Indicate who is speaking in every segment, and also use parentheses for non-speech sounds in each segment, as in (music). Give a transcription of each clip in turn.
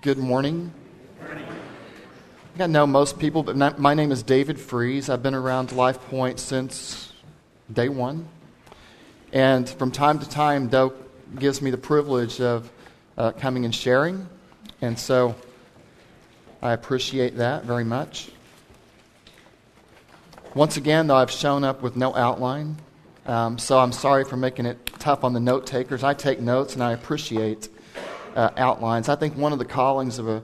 Speaker 1: Good morning. I know most people, but my name is David Fries. I've been around Life Point since day one. And from time to time, Doak gives me the privilege of uh, coming and sharing. And so I appreciate that very much. Once again, though, I've shown up with no outline. Um, so I'm sorry for making it tough on the note takers. I take notes and I appreciate uh, outlines. I think one of the callings of a,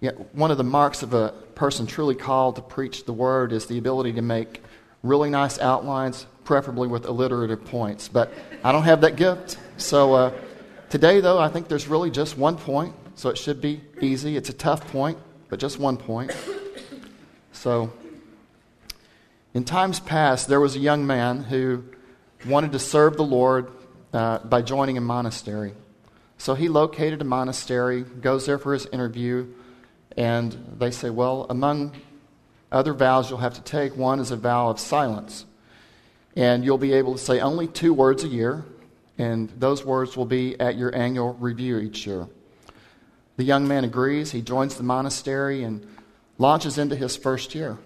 Speaker 1: you know, one of the marks of a person truly called to preach the word is the ability to make really nice outlines, preferably with alliterative points. But I don't have that gift. So uh, today, though, I think there's really just one point, so it should be easy. It's a tough point, but just one point. So, in times past, there was a young man who wanted to serve the Lord uh, by joining a monastery. So he located a monastery, goes there for his interview, and they say, Well, among other vows you'll have to take, one is a vow of silence. And you'll be able to say only two words a year, and those words will be at your annual review each year. The young man agrees. He joins the monastery and launches into his first year.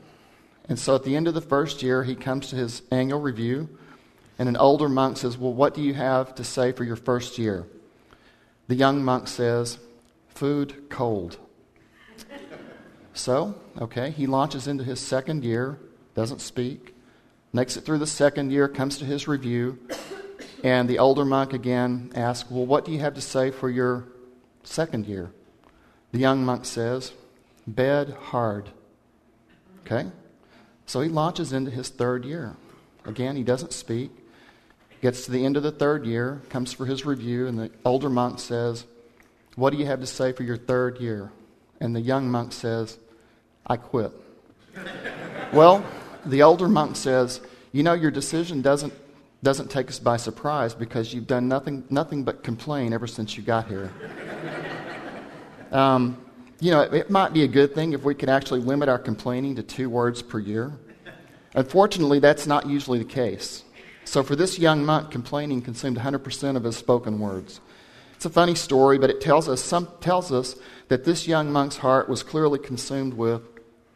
Speaker 1: And so at the end of the first year, he comes to his annual review, and an older monk says, Well, what do you have to say for your first year? The young monk says, Food cold. So, okay, he launches into his second year, doesn't speak, makes it through the second year, comes to his review, and the older monk again asks, Well, what do you have to say for your second year? The young monk says, Bed hard. Okay? So he launches into his third year. Again, he doesn't speak. Gets to the end of the third year, comes for his review, and the older monk says, What do you have to say for your third year? And the young monk says, I quit. (laughs) well, the older monk says, You know, your decision doesn't, doesn't take us by surprise because you've done nothing, nothing but complain ever since you got here. (laughs) um, you know, it, it might be a good thing if we could actually limit our complaining to two words per year. Unfortunately, that's not usually the case. So for this young monk, complaining consumed 100% of his spoken words. It's a funny story, but it tells us, some, tells us that this young monk's heart was clearly consumed with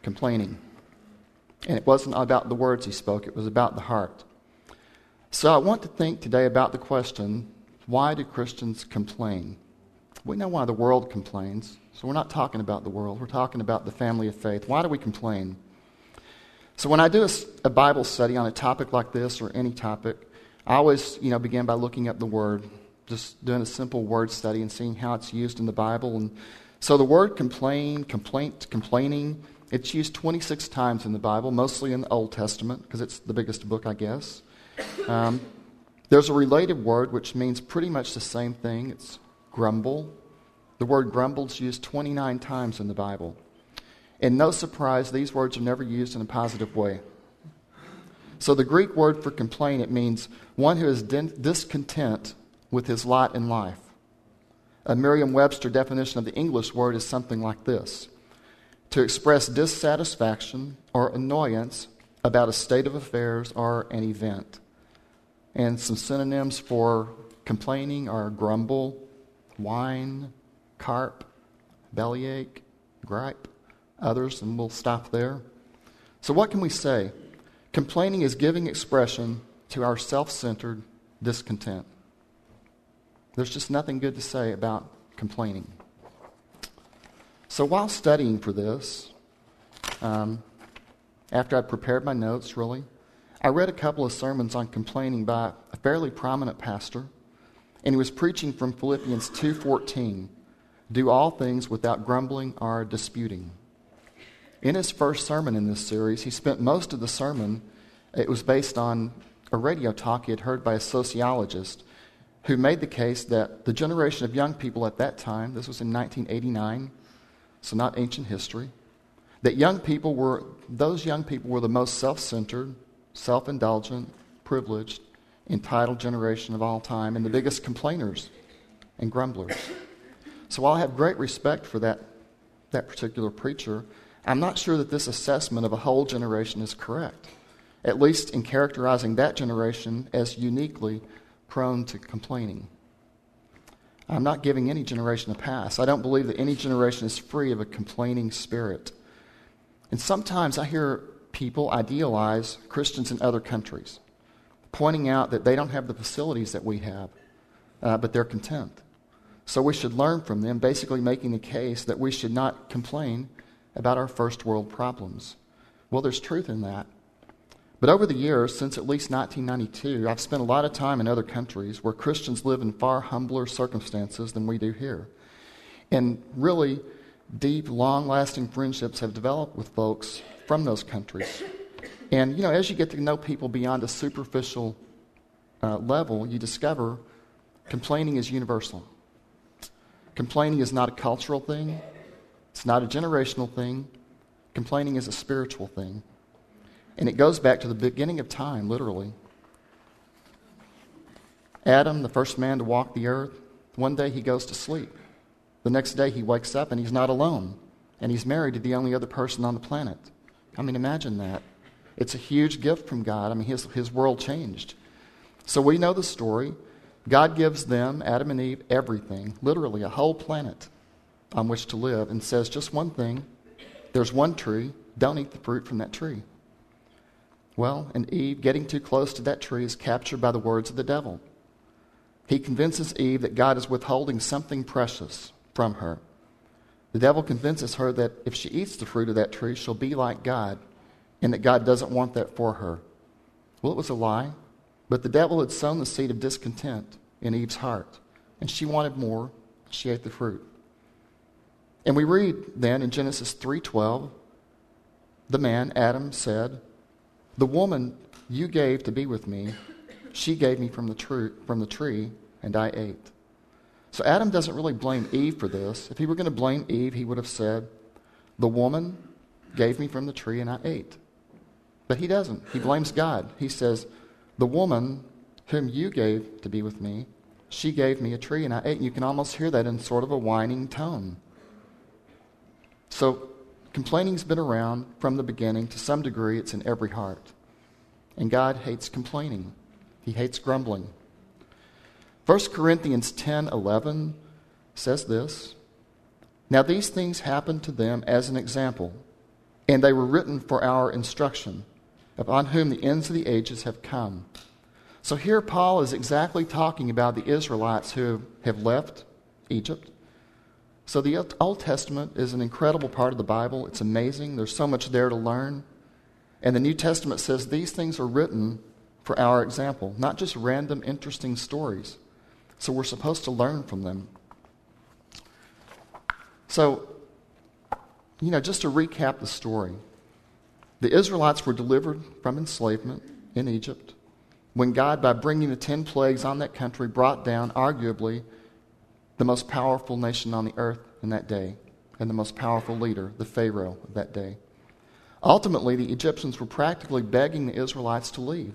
Speaker 1: complaining. And it wasn't about the words he spoke, it was about the heart. So I want to think today about the question why do Christians complain? We know why the world complains, so we're not talking about the world, we're talking about the family of faith. Why do we complain? So when I do a, a, Bible study on a topic like this or any topic, I always, you know, begin by looking up the word, just doing a simple word study and seeing how it's used in the Bible. And so the word complain, complaint, complaining, it's used 26 times in the Bible, mostly in the Old Testament because it's the biggest book, I guess. Um, there's a related word which means pretty much the same thing. It's grumble. The word grumble is used 29 times in the Bible. And no surprise, these words are never used in a positive way. So the Greek word for complain, it means one who is discontent with his lot in life. A Merriam Webster definition of the English word is something like this to express dissatisfaction or annoyance about a state of affairs or an event. And some synonyms for complaining are grumble, whine, carp, bellyache, gripe others, and we'll stop there. So, what can we say? Complaining is giving expression to our self centered discontent. There's just nothing good to say about complaining. So, while studying for this, um, after I prepared my notes, really, I read a couple of sermons on complaining by a fairly prominent pastor, and he was preaching from Philippians 2:14, "Do all things without grumbling or disputing." In his first sermon in this series, he spent most of the sermon, it was based on a radio talk he had heard by a sociologist who made the case that the generation of young people at that time, this was in 1989, so not ancient history, that young people were, those young people were the most self centered, self indulgent, privileged, entitled generation of all time, and the biggest complainers and grumblers. So while I have great respect for that, that particular preacher, I'm not sure that this assessment of a whole generation is correct, at least in characterizing that generation as uniquely prone to complaining. I'm not giving any generation a pass. I don't believe that any generation is free of a complaining spirit. And sometimes I hear people idealize Christians in other countries, pointing out that they don't have the facilities that we have, uh, but they're content. So we should learn from them, basically making the case that we should not complain about our first world problems. Well, there's truth in that. But over the years, since at least 1992, I've spent a lot of time in other countries where Christians live in far humbler circumstances than we do here. And really, deep, long lasting friendships have developed with folks from those countries. And, you know, as you get to know people beyond a superficial uh, level, you discover complaining is universal. Complaining is not a cultural thing, it's not a generational thing. Complaining is a spiritual thing. And it goes back to the beginning of time, literally. Adam, the first man to walk the earth, one day he goes to sleep. The next day he wakes up and he's not alone. And he's married to the only other person on the planet. I mean, imagine that. It's a huge gift from God. I mean, his, his world changed. So we know the story. God gives them, Adam and Eve, everything, literally a whole planet on which to live, and says just one thing there's one tree, don't eat the fruit from that tree. Well, and Eve, getting too close to that tree, is captured by the words of the devil. He convinces Eve that God is withholding something precious from her. The devil convinces her that if she eats the fruit of that tree, she'll be like God, and that God doesn't want that for her. Well, it was a lie, but the devil had sown the seed of discontent in Eve's heart, and she wanted more. She ate the fruit. And we read then in Genesis 3:12, the man Adam said, the woman you gave to be with me, she gave me from the, from the tree, and I ate. So Adam doesn't really blame Eve for this. If he were going to blame Eve, he would have said, The woman gave me from the tree, and I ate. But he doesn't. He blames God. He says, The woman whom you gave to be with me, she gave me a tree, and I ate. And you can almost hear that in sort of a whining tone. So Complaining's been around from the beginning. To some degree, it's in every heart. And God hates complaining, He hates grumbling. 1 Corinthians 10 11 says this Now these things happened to them as an example, and they were written for our instruction, upon whom the ends of the ages have come. So here Paul is exactly talking about the Israelites who have left Egypt so the Old Testament is an incredible part of the Bible. It's amazing. There's so much there to learn. And the New Testament says these things are written for our example, not just random, interesting stories. So we're supposed to learn from them. So, you know, just to recap the story the Israelites were delivered from enslavement in Egypt when God, by bringing the ten plagues on that country, brought down, arguably, the most powerful nation on the earth in that day, and the most powerful leader, the Pharaoh of that day. Ultimately, the Egyptians were practically begging the Israelites to leave,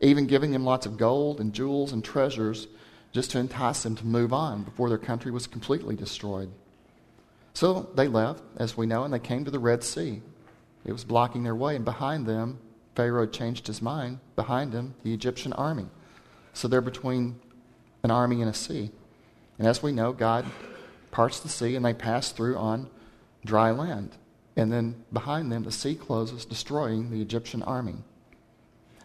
Speaker 1: even giving them lots of gold and jewels and treasures just to entice them to move on before their country was completely destroyed. So they left, as we know, and they came to the Red Sea. It was blocking their way, and behind them, Pharaoh changed his mind. Behind him, the Egyptian army. So they're between an army and a sea. And as we know, God parts the sea and they pass through on dry land. And then behind them, the sea closes, destroying the Egyptian army.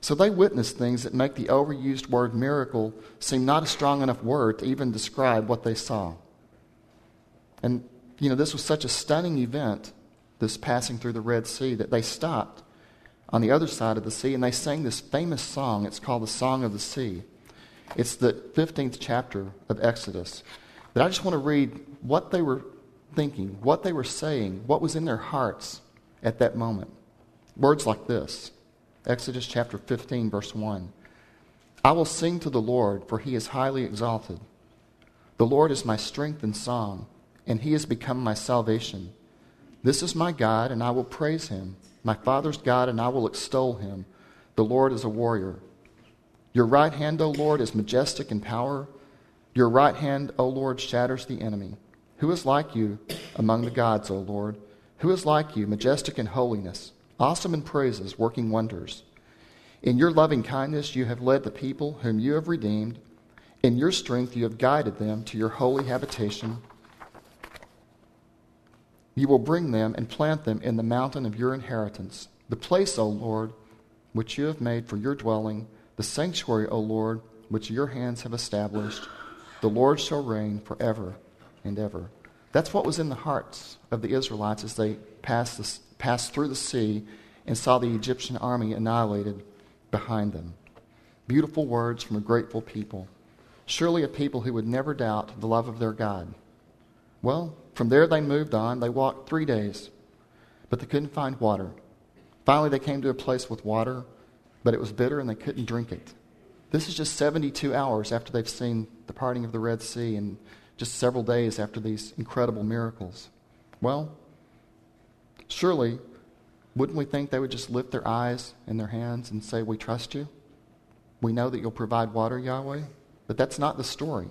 Speaker 1: So they witnessed things that make the overused word miracle seem not a strong enough word to even describe what they saw. And, you know, this was such a stunning event, this passing through the Red Sea, that they stopped on the other side of the sea and they sang this famous song. It's called the Song of the Sea. It's the 15th chapter of Exodus. But I just want to read what they were thinking, what they were saying, what was in their hearts at that moment. Words like this Exodus chapter 15, verse 1. I will sing to the Lord, for he is highly exalted. The Lord is my strength and song, and he has become my salvation. This is my God, and I will praise him, my Father's God, and I will extol him. The Lord is a warrior. Your right hand, O Lord, is majestic in power. Your right hand, O Lord, shatters the enemy. Who is like you among the gods, O Lord? Who is like you, majestic in holiness, awesome in praises, working wonders? In your loving kindness, you have led the people whom you have redeemed In your strength, you have guided them to your holy habitation. You will bring them and plant them in the mountain of your inheritance, the place, O Lord, which you have made for your dwelling, the sanctuary, O Lord, which your hands have established. The Lord shall reign forever and ever. That's what was in the hearts of the Israelites as they passed, the, passed through the sea and saw the Egyptian army annihilated behind them. Beautiful words from a grateful people. Surely a people who would never doubt the love of their God. Well, from there they moved on. They walked three days, but they couldn't find water. Finally, they came to a place with water, but it was bitter and they couldn't drink it. This is just 72 hours after they've seen the parting of the Red Sea and just several days after these incredible miracles. Well, surely, wouldn't we think they would just lift their eyes and their hands and say, We trust you? We know that you'll provide water, Yahweh? But that's not the story.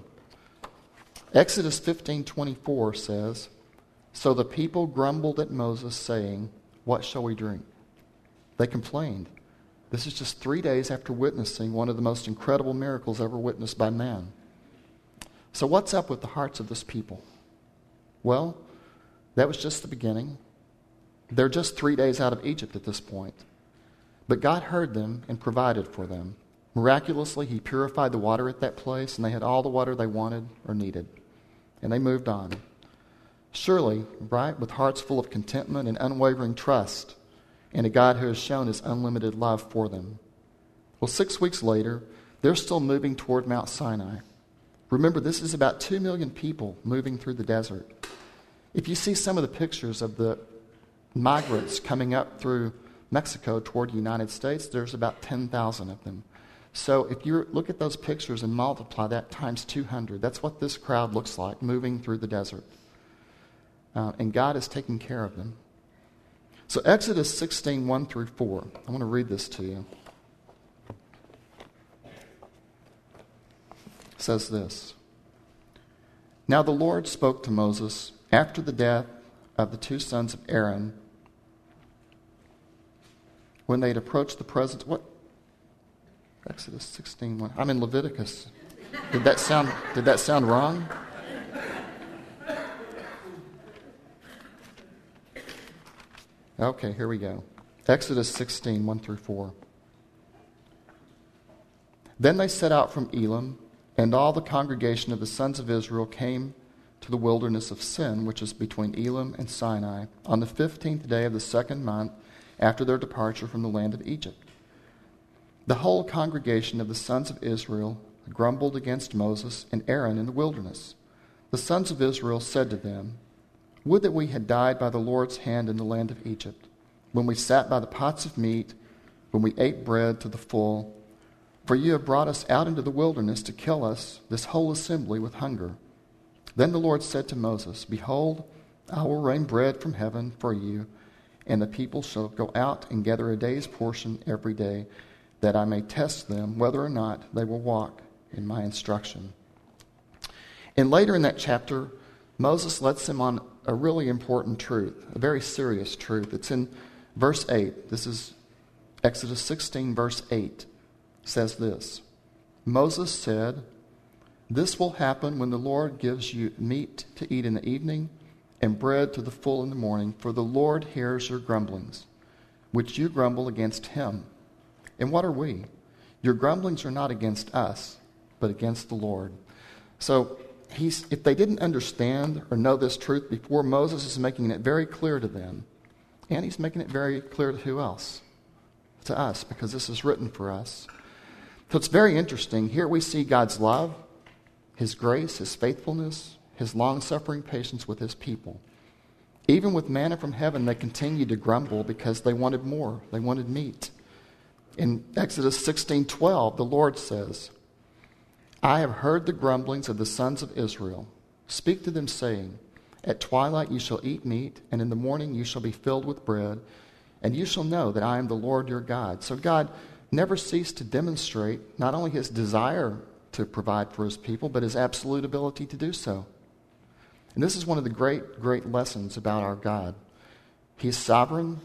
Speaker 1: Exodus 15:24 says, "So the people grumbled at Moses saying, "What shall we drink?" They complained. This is just 3 days after witnessing one of the most incredible miracles ever witnessed by man. So what's up with the hearts of this people? Well, that was just the beginning. They're just 3 days out of Egypt at this point. But God heard them and provided for them. Miraculously, He purified the water at that place, and they had all the water they wanted or needed and they moved on. Surely, right, with hearts full of contentment and unwavering trust in a God who has shown his unlimited love for them. Well, six weeks later, they're still moving toward Mount Sinai. Remember, this is about 2 million people moving through the desert. If you see some of the pictures of the migrants coming up through Mexico toward the United States, there's about 10,000 of them. So if you look at those pictures and multiply that times 200, that's what this crowd looks like moving through the desert. Uh, and God is taking care of them. So Exodus 16, 1 through 4. I want to read this to you. It says this Now the Lord spoke to Moses after the death of the two sons of Aaron when they had approached the presence. What? Exodus 16. 1. I'm in Leviticus. Did that sound, did that sound wrong? Okay, here we go. Exodus 16, 1 through 4. Then they set out from Elim, and all the congregation of the sons of Israel came to the wilderness of Sin, which is between Elim and Sinai, on the fifteenth day of the second month after their departure from the land of Egypt. The whole congregation of the sons of Israel grumbled against Moses and Aaron in the wilderness. The sons of Israel said to them, Would that we had died by the Lord's hand in the land of Egypt, when we sat by the pots of meat, when we ate bread to the full. For you have brought us out into the wilderness to kill us, this whole assembly, with hunger. Then the Lord said to Moses, Behold, I will rain bread from heaven for you, and the people shall go out and gather a day's portion every day that I may test them whether or not they will walk in my instruction. And later in that chapter, Moses lets them on a really important truth, a very serious truth. It's in verse 8. This is Exodus 16, verse 8 says this Moses said, This will happen when the Lord gives you meat to eat in the evening and bread to the full in the morning, for the Lord hears your grumblings, which you grumble against him. And what are we? Your grumblings are not against us, but against the Lord. So he's, if they didn't understand or know this truth before, Moses is making it very clear to them. And he's making it very clear to who else? To us, because this is written for us. So it's very interesting. Here we see God's love, his grace, his faithfulness, his long suffering patience with his people. Even with manna from heaven, they continued to grumble because they wanted more. They wanted meat. In Exodus 16:12, the Lord says, I have heard the grumblings of the sons of Israel. Speak to them, saying, At twilight you shall eat meat, and in the morning you shall be filled with bread, and you shall know that I am the Lord your God. So God never ceased to demonstrate not only his desire to provide for his people, but his absolute ability to do so. And this is one of the great, great lessons about our God. He's sovereign,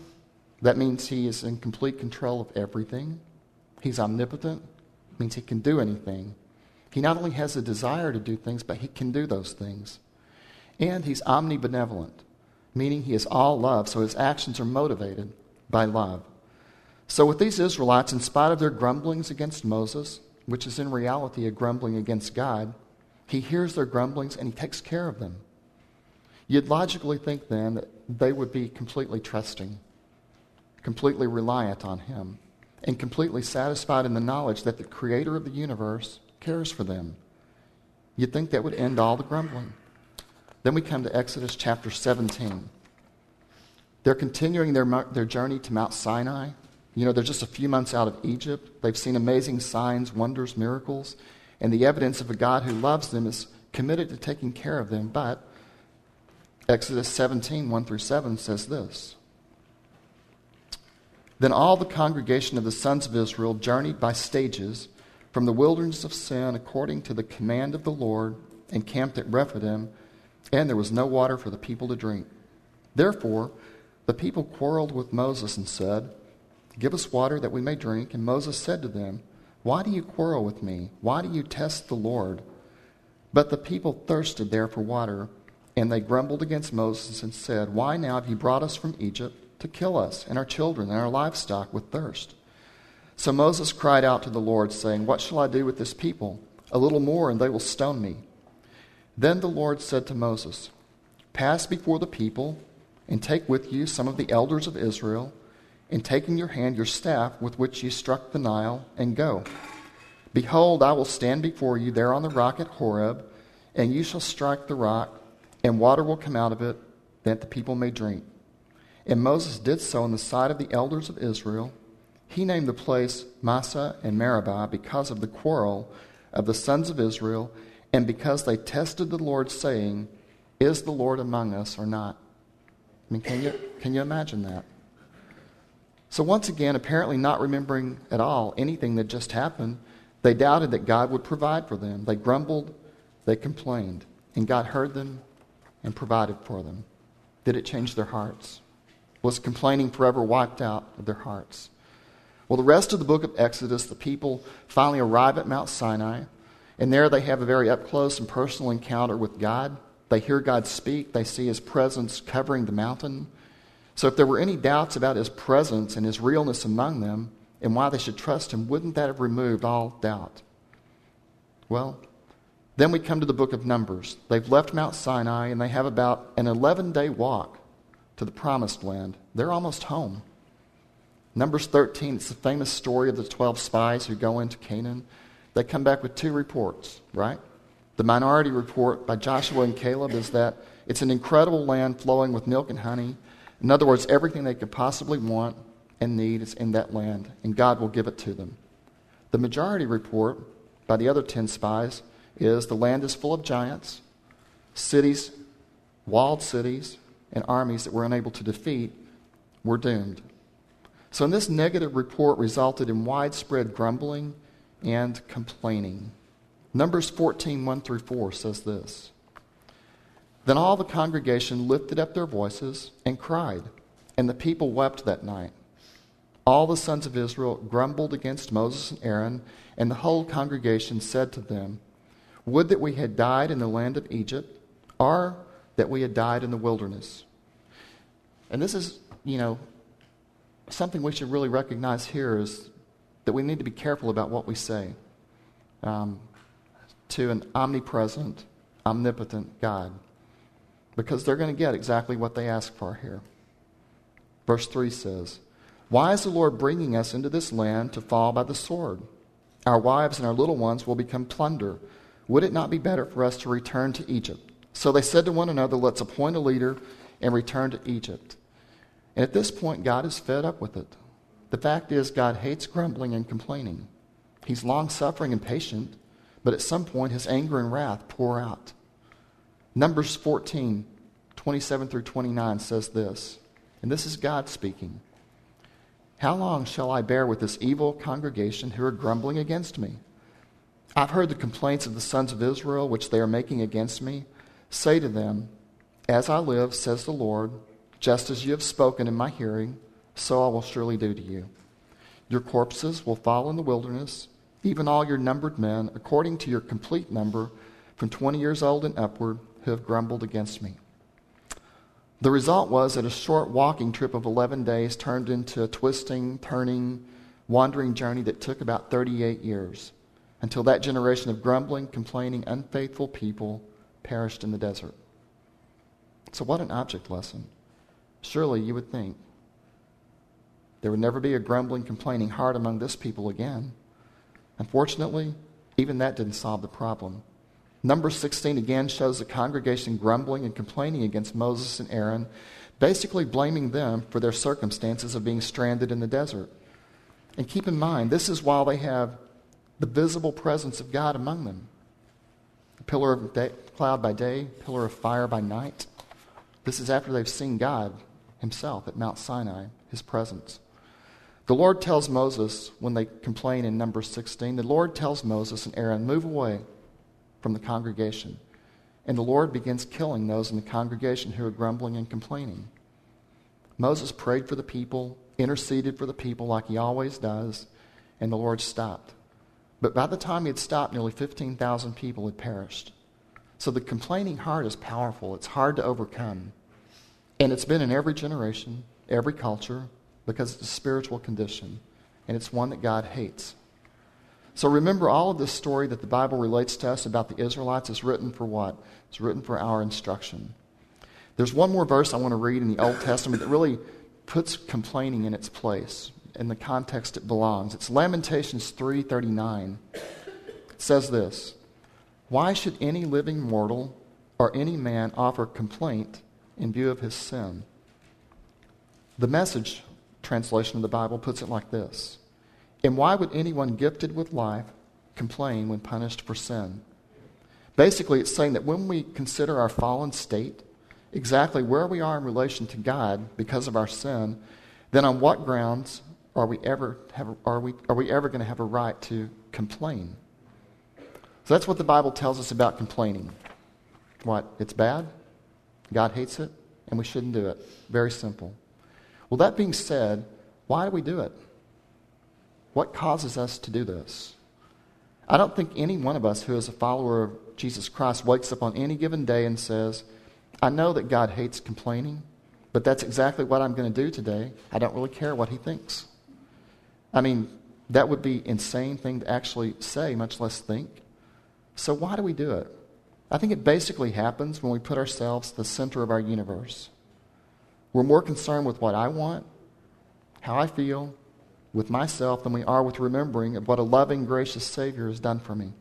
Speaker 1: that means he is in complete control of everything. He's omnipotent, means he can do anything. He not only has a desire to do things, but he can do those things. And he's omnibenevolent, meaning he is all love, so his actions are motivated by love. So, with these Israelites, in spite of their grumblings against Moses, which is in reality a grumbling against God, he hears their grumblings and he takes care of them. You'd logically think then that they would be completely trusting, completely reliant on him, and completely satisfied in the knowledge that the creator of the universe cares for them. You'd think that would end all the grumbling. Then we come to Exodus chapter 17. They're continuing their, their journey to Mount Sinai. You know, they're just a few months out of Egypt. They've seen amazing signs, wonders, miracles, and the evidence of a God who loves them is committed to taking care of them. But Exodus 17, 1 through 7 says this Then all the congregation of the sons of Israel journeyed by stages from the wilderness of Sin according to the command of the Lord and camped at Rephidim and there was no water for the people to drink. Therefore, the people quarreled with Moses and said, Give us water that we may drink. And Moses said to them, Why do you quarrel with me? Why do you test the Lord? But the people thirsted there for water, and they grumbled against Moses and said, Why now have you brought us from Egypt to kill us and our children and our livestock with thirst? So Moses cried out to the Lord, saying, What shall I do with this people? A little more, and they will stone me. Then the Lord said to Moses, Pass before the people, and take with you some of the elders of Israel, and take in your hand your staff with which you struck the Nile, and go. Behold, I will stand before you there on the rock at Horeb, and you shall strike the rock, and water will come out of it, that the people may drink. And Moses did so in the sight of the elders of Israel. He named the place Massah and Meribah because of the quarrel of the sons of Israel and because they tested the Lord, saying, Is the Lord among us or not? I mean, can you, can you imagine that? So, once again, apparently not remembering at all anything that just happened, they doubted that God would provide for them. They grumbled, they complained, and God heard them and provided for them. Did it change their hearts? Was complaining forever wiped out of their hearts? Well, the rest of the book of Exodus, the people finally arrive at Mount Sinai. And there they have a very up close and personal encounter with God. They hear God speak, they see his presence covering the mountain. So, if there were any doubts about his presence and his realness among them and why they should trust him, wouldn't that have removed all doubt? Well, then we come to the book of Numbers. They've left Mount Sinai and they have about an 11 day walk to the promised land. They're almost home. Numbers 13, it's the famous story of the 12 spies who go into Canaan. They come back with two reports, right? The minority report by Joshua and Caleb is that it's an incredible land flowing with milk and honey. In other words, everything they could possibly want and need is in that land, and God will give it to them. The majority report by the other 10 spies is the land is full of giants, cities, walled cities, and armies that we're unable to defeat. We're doomed. So, this negative report resulted in widespread grumbling and complaining. Numbers 14, 1 through 4 says this Then all the congregation lifted up their voices and cried, and the people wept that night. All the sons of Israel grumbled against Moses and Aaron, and the whole congregation said to them, Would that we had died in the land of Egypt, or that we had died in the wilderness. And this is, you know, something we should really recognize here is that we need to be careful about what we say um, to an omnipresent, omnipotent God because they're going to get exactly what they ask for here. Verse 3 says, Why is the Lord bringing us into this land to fall by the sword? Our wives and our little ones will become plunder. Would it not be better for us to return to Egypt? So they said to one another, Let's appoint a leader and return to Egypt. And at this point, God is fed up with it. The fact is, God hates grumbling and complaining. He's long suffering and patient, but at some point his anger and wrath pour out. Numbers 14, 27 through 29 says this, and this is God speaking. How long shall I bear with this evil congregation who are grumbling against me? I've heard the complaints of the sons of Israel which they are making against me. Say to them, As I live, says the Lord, just as you have spoken in my hearing, so I will surely do to you. Your corpses will fall in the wilderness, even all your numbered men, according to your complete number, from 20 years old and upward, who have grumbled against me. The result was that a short walking trip of 11 days turned into a twisting, turning, wandering journey that took about 38 years until that generation of grumbling, complaining, unfaithful people perished in the desert. So, what an object lesson. Surely you would think there would never be a grumbling, complaining heart among this people again. Unfortunately, even that didn't solve the problem. Number 16 again shows the congregation grumbling and complaining against Moses and Aaron, basically blaming them for their circumstances of being stranded in the desert. And keep in mind, this is while they have the visible presence of God among them. A pillar of day, cloud by day, pillar of fire by night. This is after they've seen God himself at Mount Sinai, his presence. The Lord tells Moses, when they complain in number 16, the Lord tells Moses and Aaron, move away from the congregation. And the Lord begins killing those in the congregation who are grumbling and complaining. Moses prayed for the people, interceded for the people like he always does, and the Lord stopped. But by the time he had stopped, nearly 15,000 people had perished. So the complaining heart is powerful. It's hard to overcome. And it's been in every generation, every culture, because it's a spiritual condition. And it's one that God hates. So remember, all of this story that the Bible relates to us about the Israelites is written for what? It's written for our instruction. There's one more verse I want to read in the Old Testament that really puts complaining in its place, in the context it belongs. It's Lamentations 3:39. It says this: Why should any living mortal or any man offer complaint in view of his sin? The message translation of the Bible puts it like this and why would anyone gifted with life complain when punished for sin? Basically, it's saying that when we consider our fallen state, exactly where we are in relation to God because of our sin, then on what grounds are we ever, have, are we, are we ever going to have a right to complain? So that's what the Bible tells us about complaining. What? It's bad? God hates it? And we shouldn't do it. Very simple. Well, that being said, why do we do it? What causes us to do this? I don't think any one of us who is a follower of Jesus Christ wakes up on any given day and says, I know that God hates complaining, but that's exactly what I'm going to do today. I don't really care what he thinks. I mean, that would be insane thing to actually say, much less think. So why do we do it? I think it basically happens when we put ourselves the center of our universe. We're more concerned with what I want, how I feel, with myself than we are with remembering what a loving, gracious Savior has done for me.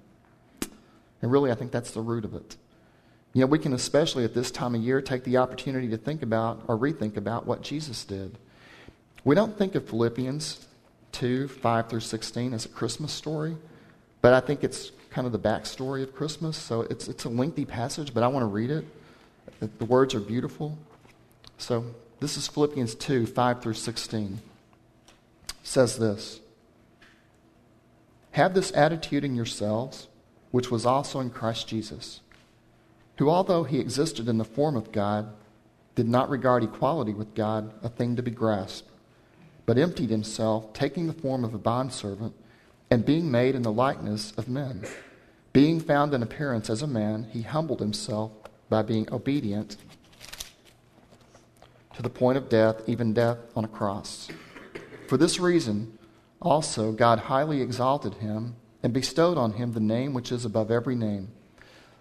Speaker 1: And really, I think that's the root of it. You know, we can especially at this time of year take the opportunity to think about or rethink about what Jesus did. We don't think of Philippians 2 5 through 16 as a Christmas story, but I think it's kind of the backstory of Christmas. So it's, it's a lengthy passage, but I want to read it. The words are beautiful. So this is Philippians 2 5 through 16 It says this Have this attitude in yourselves, which was also in Christ Jesus, who, although he existed in the form of God, did not regard equality with God a thing to be grasped, but emptied himself, taking the form of a bondservant, and being made in the likeness of men. Being found in appearance as a man, he humbled himself by being obedient to the point of death, even death on a cross. For this reason, also, God highly exalted him and bestowed on him the name which is above every name,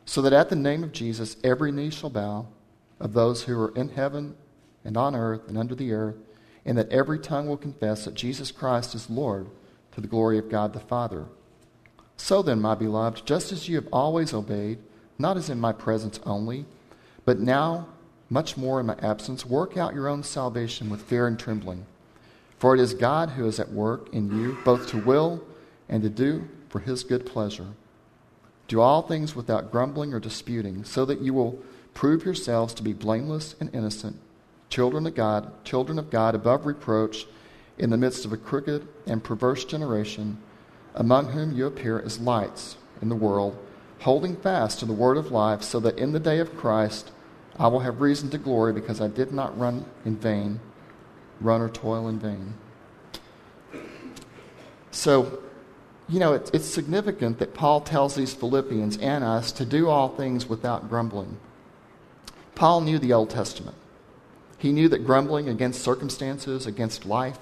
Speaker 1: so that at the name of Jesus every knee shall bow, of those who are in heaven and on earth and under the earth, and that every tongue will confess that Jesus Christ is Lord to the glory of God the Father. So then, my beloved, just as you have always obeyed, not as in my presence only, but now much more in my absence, work out your own salvation with fear and trembling. For it is God who is at work in you, both to will and to do for his good pleasure. Do all things without grumbling or disputing, so that you will prove yourselves to be blameless and innocent, children of God, children of God above reproach, in the midst of a crooked and perverse generation, among whom you appear as lights in the world, holding fast to the word of life, so that in the day of Christ I will have reason to glory because I did not run in vain run or toil in vain. So, you know, it's, significant that Paul tells these Philippians and us to do all things without grumbling. Paul knew the Old Testament. He knew that grumbling against circumstances, against life,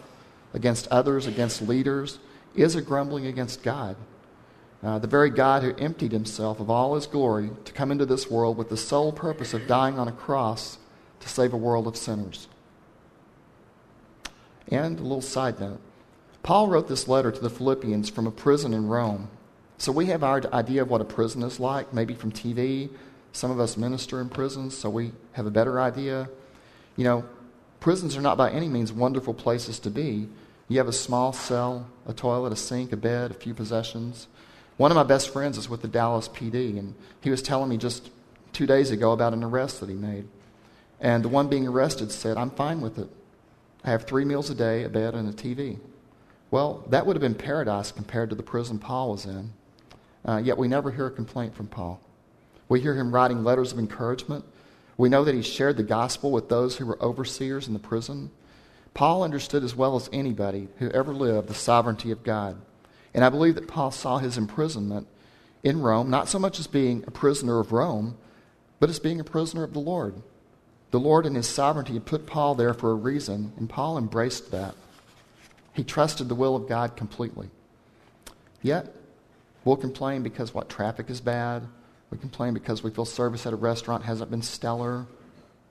Speaker 1: against others, against leaders, is a grumbling against God. Uh, the very God who emptied himself of all his glory to come into this world with the sole purpose of dying on a cross to save a world of sinners. And a little side note Paul wrote this letter to the Philippians from a prison in Rome. So we have our idea of what a prison is like, maybe from TV. Some of us minister in prisons, so we have a better idea. You know, prisons are not by any means wonderful places to be. You have a small cell, a toilet, a sink, a bed, a few possessions. One of my best friends is with the Dallas PD, and he was telling me just two days ago about an arrest that he made. And the one being arrested said, I'm fine with it. I have three meals a day, a bed, and a TV. Well, that would have been paradise compared to the prison Paul was in. Uh, yet we never hear a complaint from Paul. We hear him writing letters of encouragement. We know that he shared the gospel with those who were overseers in the prison. Paul understood as well as anybody who ever lived the sovereignty of God. And I believe that Paul saw his imprisonment in Rome not so much as being a prisoner of Rome, but as being a prisoner of the Lord. The Lord, in his sovereignty, had put Paul there for a reason, and Paul embraced that. He trusted the will of God completely. Yet, we'll complain because what traffic is bad. We complain because we feel service at a restaurant hasn't been stellar.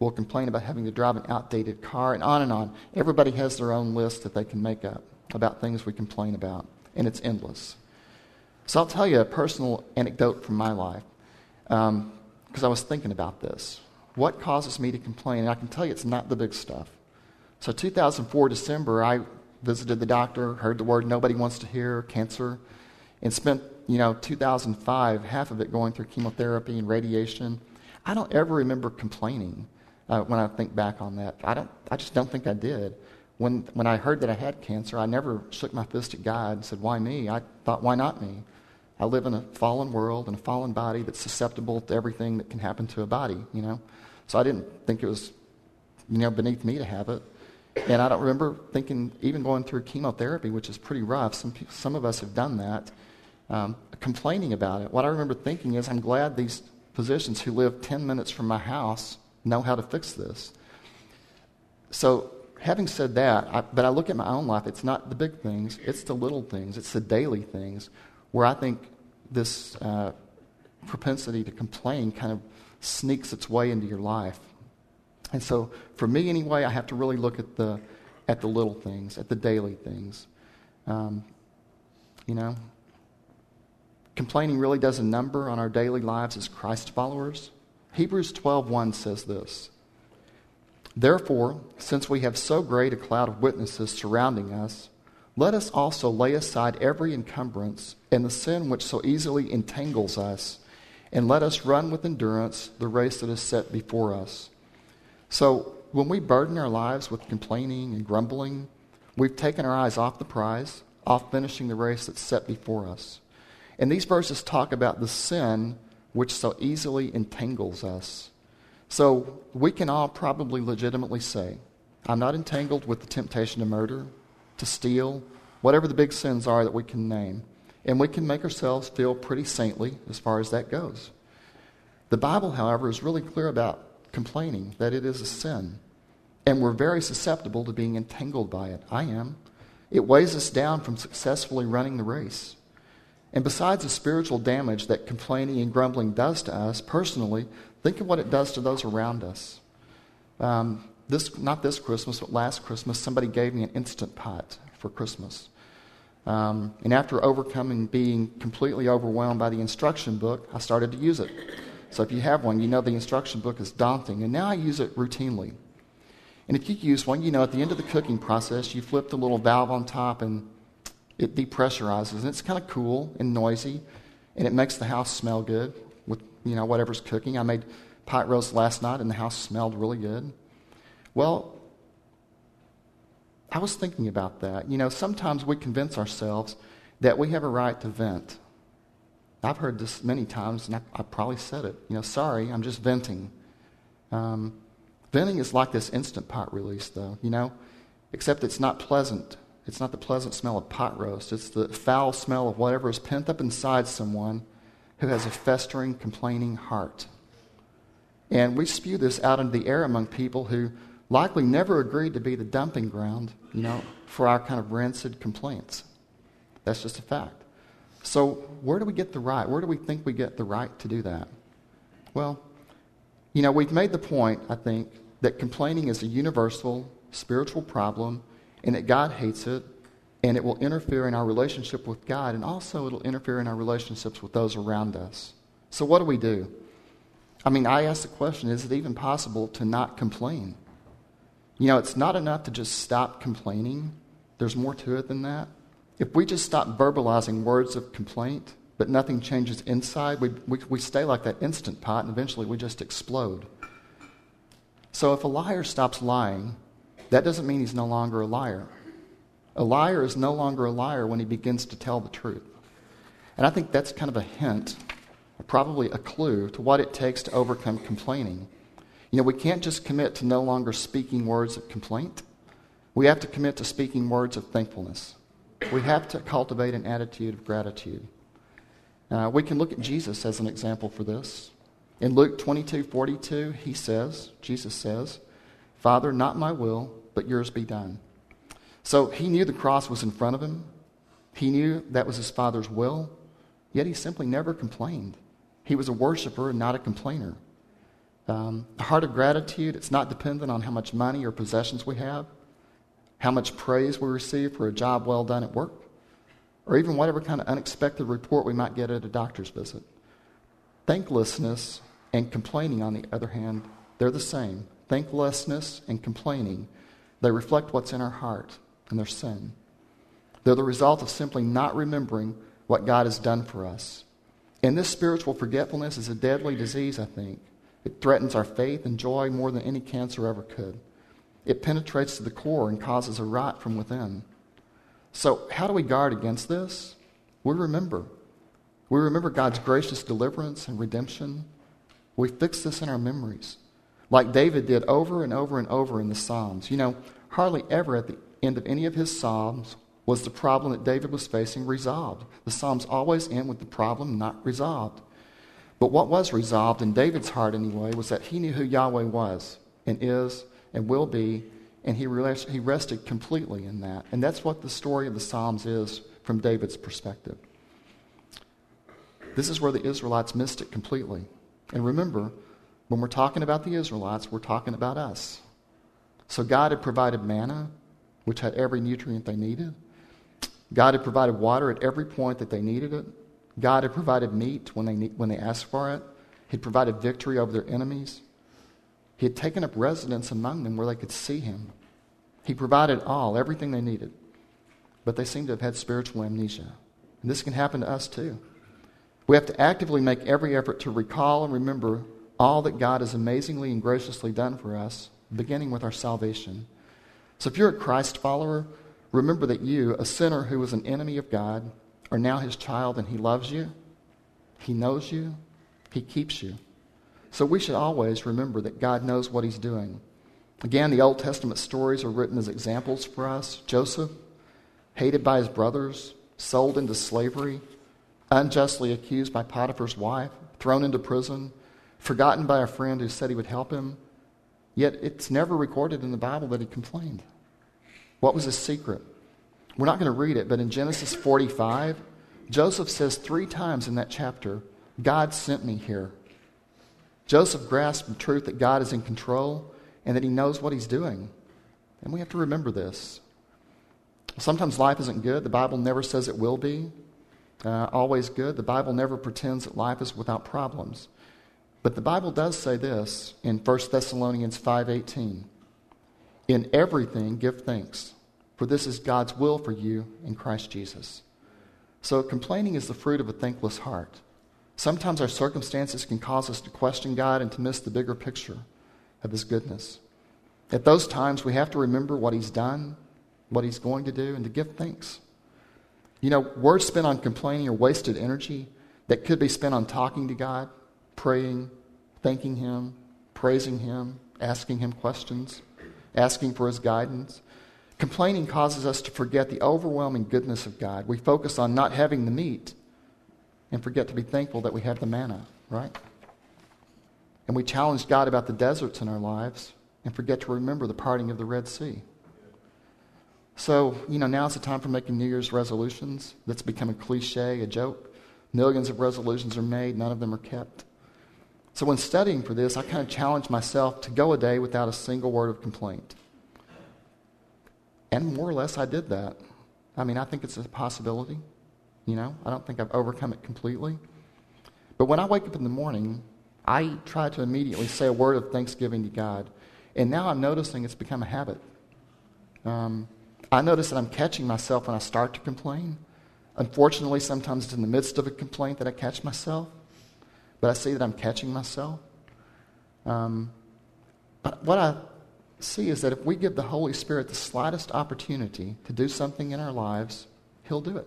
Speaker 1: We'll complain about having to drive an outdated car, and on and on. Everybody has their own list that they can make up about things we complain about, and it's endless. So I'll tell you a personal anecdote from my life because um, I was thinking about this. What causes me to complain? And I can tell you it's not the big stuff. So 2004 December, I visited the doctor, heard the word nobody wants to hear, cancer, and spent, you know, 2005, half of it going through chemotherapy and radiation. I don't ever remember complaining uh, when I think back on that. I, don't, I just don't think I did. When, when I heard that I had cancer, I never shook my fist at God and said, Why me? I thought, Why not me? I live in a fallen world and a fallen body that's susceptible to everything that can happen to a body, you know? So I didn't think it was, you know, beneath me to have it. And I don't remember thinking, even going through chemotherapy, which is pretty rough. Some, some of us have done that, um, complaining about it. What I remember thinking is, I'm glad these physicians who live 10 minutes from my house know how to fix this. So, having said that, I, but I look at my own life, it's not the big things, it's the little things, it's the daily things where I think this uh, propensity to complain kind of sneaks its way into your life. And so, for me anyway, I have to really look at the, at the little things, at the daily things. Um, you know, complaining really does a number on our daily lives as Christ followers. Hebrews 12:1 says this. Therefore, since we have so great a cloud of witnesses surrounding us, let us also lay aside every encumbrance and the sin which so easily entangles us, and let us run with endurance the race that is set before us so when we burden our lives with complaining and grumbling, we've taken our eyes off the prize, off finishing the race that's set before us. And these verses talk about the sin which so easily entangles us. So we can all probably legitimately say, I'm not entangled with the temptation to murder, to steal, whatever the big sins are that we can name. And we can make ourselves feel pretty saintly as far as that goes. The Bible, however, is really clear about complaining that it is a sin. And we're very susceptible to being entangled by it. I am. It weighs us down from successfully running the race. And besides the spiritual damage that complaining and grumbling does to us personally, think of what it does to those around us. Um, this, not this Christmas, but last Christmas, somebody gave me an instant pot for Christmas. Um, and after overcoming being completely overwhelmed by the instruction book, I started to use it. So if you have one, you know the instruction book is daunting. And now I use it routinely. And if you use one, you know at the end of the cooking process, you flip the little valve on top and it depressurizes. And it's kind of cool and noisy. And it makes the house smell good with, you know, whatever's cooking. I made pot roast last night and the house smelled really good. Well, I was thinking about that. You know, sometimes we convince ourselves that we have a right to vent. I've heard this many times, and I, I probably said it. You know, sorry, I'm just venting. Um, venting is like this instant pot release, though, you know, except it's not pleasant it's not the pleasant smell of pot roast, it's the foul smell of whatever is pent up inside someone who has a festering, complaining heart. And we spew this out into the air among people who likely never agreed to be the dumping ground, you know, for our kind of rancid complaints. That's just a fact. So, where do we get the right? Where do we think we get the right to do that? Well, you know, we've made the point, I think, that complaining is a universal spiritual problem and that God hates it and it will interfere in our relationship with God and also it'll interfere in our relationships with those around us. So, what do we do? I mean, I ask the question is it even possible to not complain? You know, it's not enough to just stop complaining, there's more to it than that. If we just stop verbalizing words of complaint, but nothing changes inside, we, we, we stay like that instant pot and eventually we just explode. So if a liar stops lying, that doesn't mean he's no longer a liar. A liar is no longer a liar when he begins to tell the truth. And I think that's kind of a hint, probably a clue, to what it takes to overcome complaining. You know, we can't just commit to no longer speaking words of complaint. We have to commit to speaking words of thankfulness. We have to cultivate an attitude of gratitude. Uh, we can look at Jesus as an example for this. In Luke 22 42, he says, Jesus says, Father, not my will, but yours be done. So he knew the cross was in front of him. He knew that was his Father's will, yet he simply never complained. He was a worshiper and not a complainer. Um, a heart of gratitude, it's not dependent on how much money or possessions we have, how much praise we receive for a job well done at work, or even whatever kind of unexpected report we might get at a doctor's visit. Thanklessness and complaining, on the other hand, they're the same. Thanklessness and complaining, they reflect what's in our heart and their sin. They're the result of simply not remembering what God has done for us. And this spiritual forgetfulness is a deadly disease, I think. It threatens our faith and joy more than any cancer ever could. It penetrates to the core and causes a rot from within. So, how do we guard against this? We remember. We remember God's gracious deliverance and redemption. We fix this in our memories, like David did over and over and over in the Psalms. You know, hardly ever at the end of any of his Psalms was the problem that David was facing resolved. The Psalms always end with the problem not resolved. But what was resolved in David's heart, anyway, was that he knew who Yahweh was and is and will be, and he, he rested completely in that. And that's what the story of the Psalms is from David's perspective. This is where the Israelites missed it completely. And remember, when we're talking about the Israelites, we're talking about us. So God had provided manna, which had every nutrient they needed. God had provided water at every point that they needed it. God had provided meat when they, when they asked for it. He had provided victory over their enemies. He had taken up residence among them where they could see him. He provided all, everything they needed. But they seem to have had spiritual amnesia. And this can happen to us too. We have to actively make every effort to recall and remember all that God has amazingly and graciously done for us, beginning with our salvation. So if you're a Christ follower, remember that you, a sinner who was an enemy of God, are now his child and he loves you, he knows you, he keeps you. So we should always remember that God knows what he's doing. Again, the Old Testament stories are written as examples for us. Joseph, hated by his brothers, sold into slavery, unjustly accused by Potiphar's wife, thrown into prison, forgotten by a friend who said he would help him. Yet it's never recorded in the Bible that he complained. What was his secret? We're not going to read it, but in Genesis 45, Joseph says three times in that chapter, God sent me here. Joseph grasped the truth that God is in control and that he knows what he's doing. And we have to remember this. Sometimes life isn't good. The Bible never says it will be. Uh, always good. The Bible never pretends that life is without problems. But the Bible does say this in 1 Thessalonians 5:18. In everything give thanks, for this is God's will for you in Christ Jesus. So, complaining is the fruit of a thankless heart. Sometimes our circumstances can cause us to question God and to miss the bigger picture of His goodness. At those times, we have to remember what He's done, what He's going to do, and to give thanks. You know, words spent on complaining are wasted energy that could be spent on talking to God, praying, thanking Him, praising Him, asking Him questions, asking for His guidance. Complaining causes us to forget the overwhelming goodness of God. We focus on not having the meat and forget to be thankful that we have the manna, right? And we challenge God about the deserts in our lives and forget to remember the parting of the Red Sea. So, you know, now's the time for making New Year's resolutions. That's become a cliche, a joke. Millions of resolutions are made, none of them are kept. So, when studying for this, I kind of challenged myself to go a day without a single word of complaint. And more or less, I did that. I mean, I think it's a possibility. You know, I don't think I've overcome it completely. But when I wake up in the morning, I try to immediately say a word of thanksgiving to God. And now I'm noticing it's become a habit. Um, I notice that I'm catching myself when I start to complain. Unfortunately, sometimes it's in the midst of a complaint that I catch myself. But I see that I'm catching myself. Um, but what I see is that if we give the Holy Spirit the slightest opportunity to do something in our lives, He'll do it.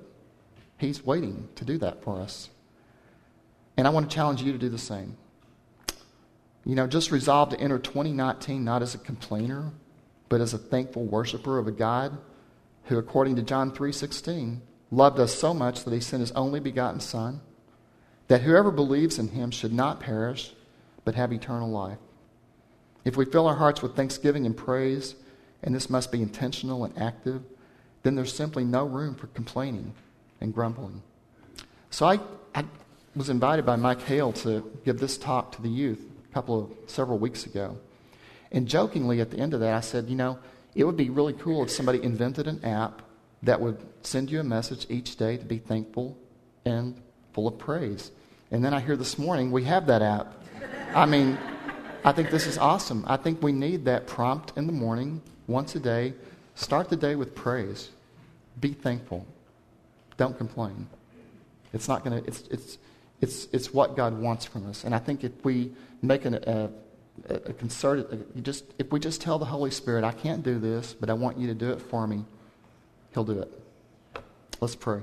Speaker 1: He's waiting to do that for us. And I want to challenge you to do the same. You know, just resolve to enter 2019 not as a complainer, but as a thankful worshiper of a God who, according to John 3:16, loved us so much that he sent his only begotten Son, that whoever believes in him should not perish, but have eternal life. If we fill our hearts with thanksgiving and praise, and this must be intentional and active, then there's simply no room for complaining and grumbling. So I, I was invited by Mike Hale to give this talk to the youth a couple of several weeks ago. And jokingly at the end of that, I said, you know, it would be really cool if somebody invented an app that would send you a message each day to be thankful and full of praise. And then I hear this morning we have that app. I mean, I think this is awesome. I think we need that prompt in the morning, once a day. Start the day with praise. Be thankful. Don't complain. It's not going to, it's, it's, it's, it's what God wants from us. And I think if we make an, a, a concerted, uh, a, just, if we just tell the Holy Spirit, I can't do this, but I want you to do it for me, He'll do it. Let's pray.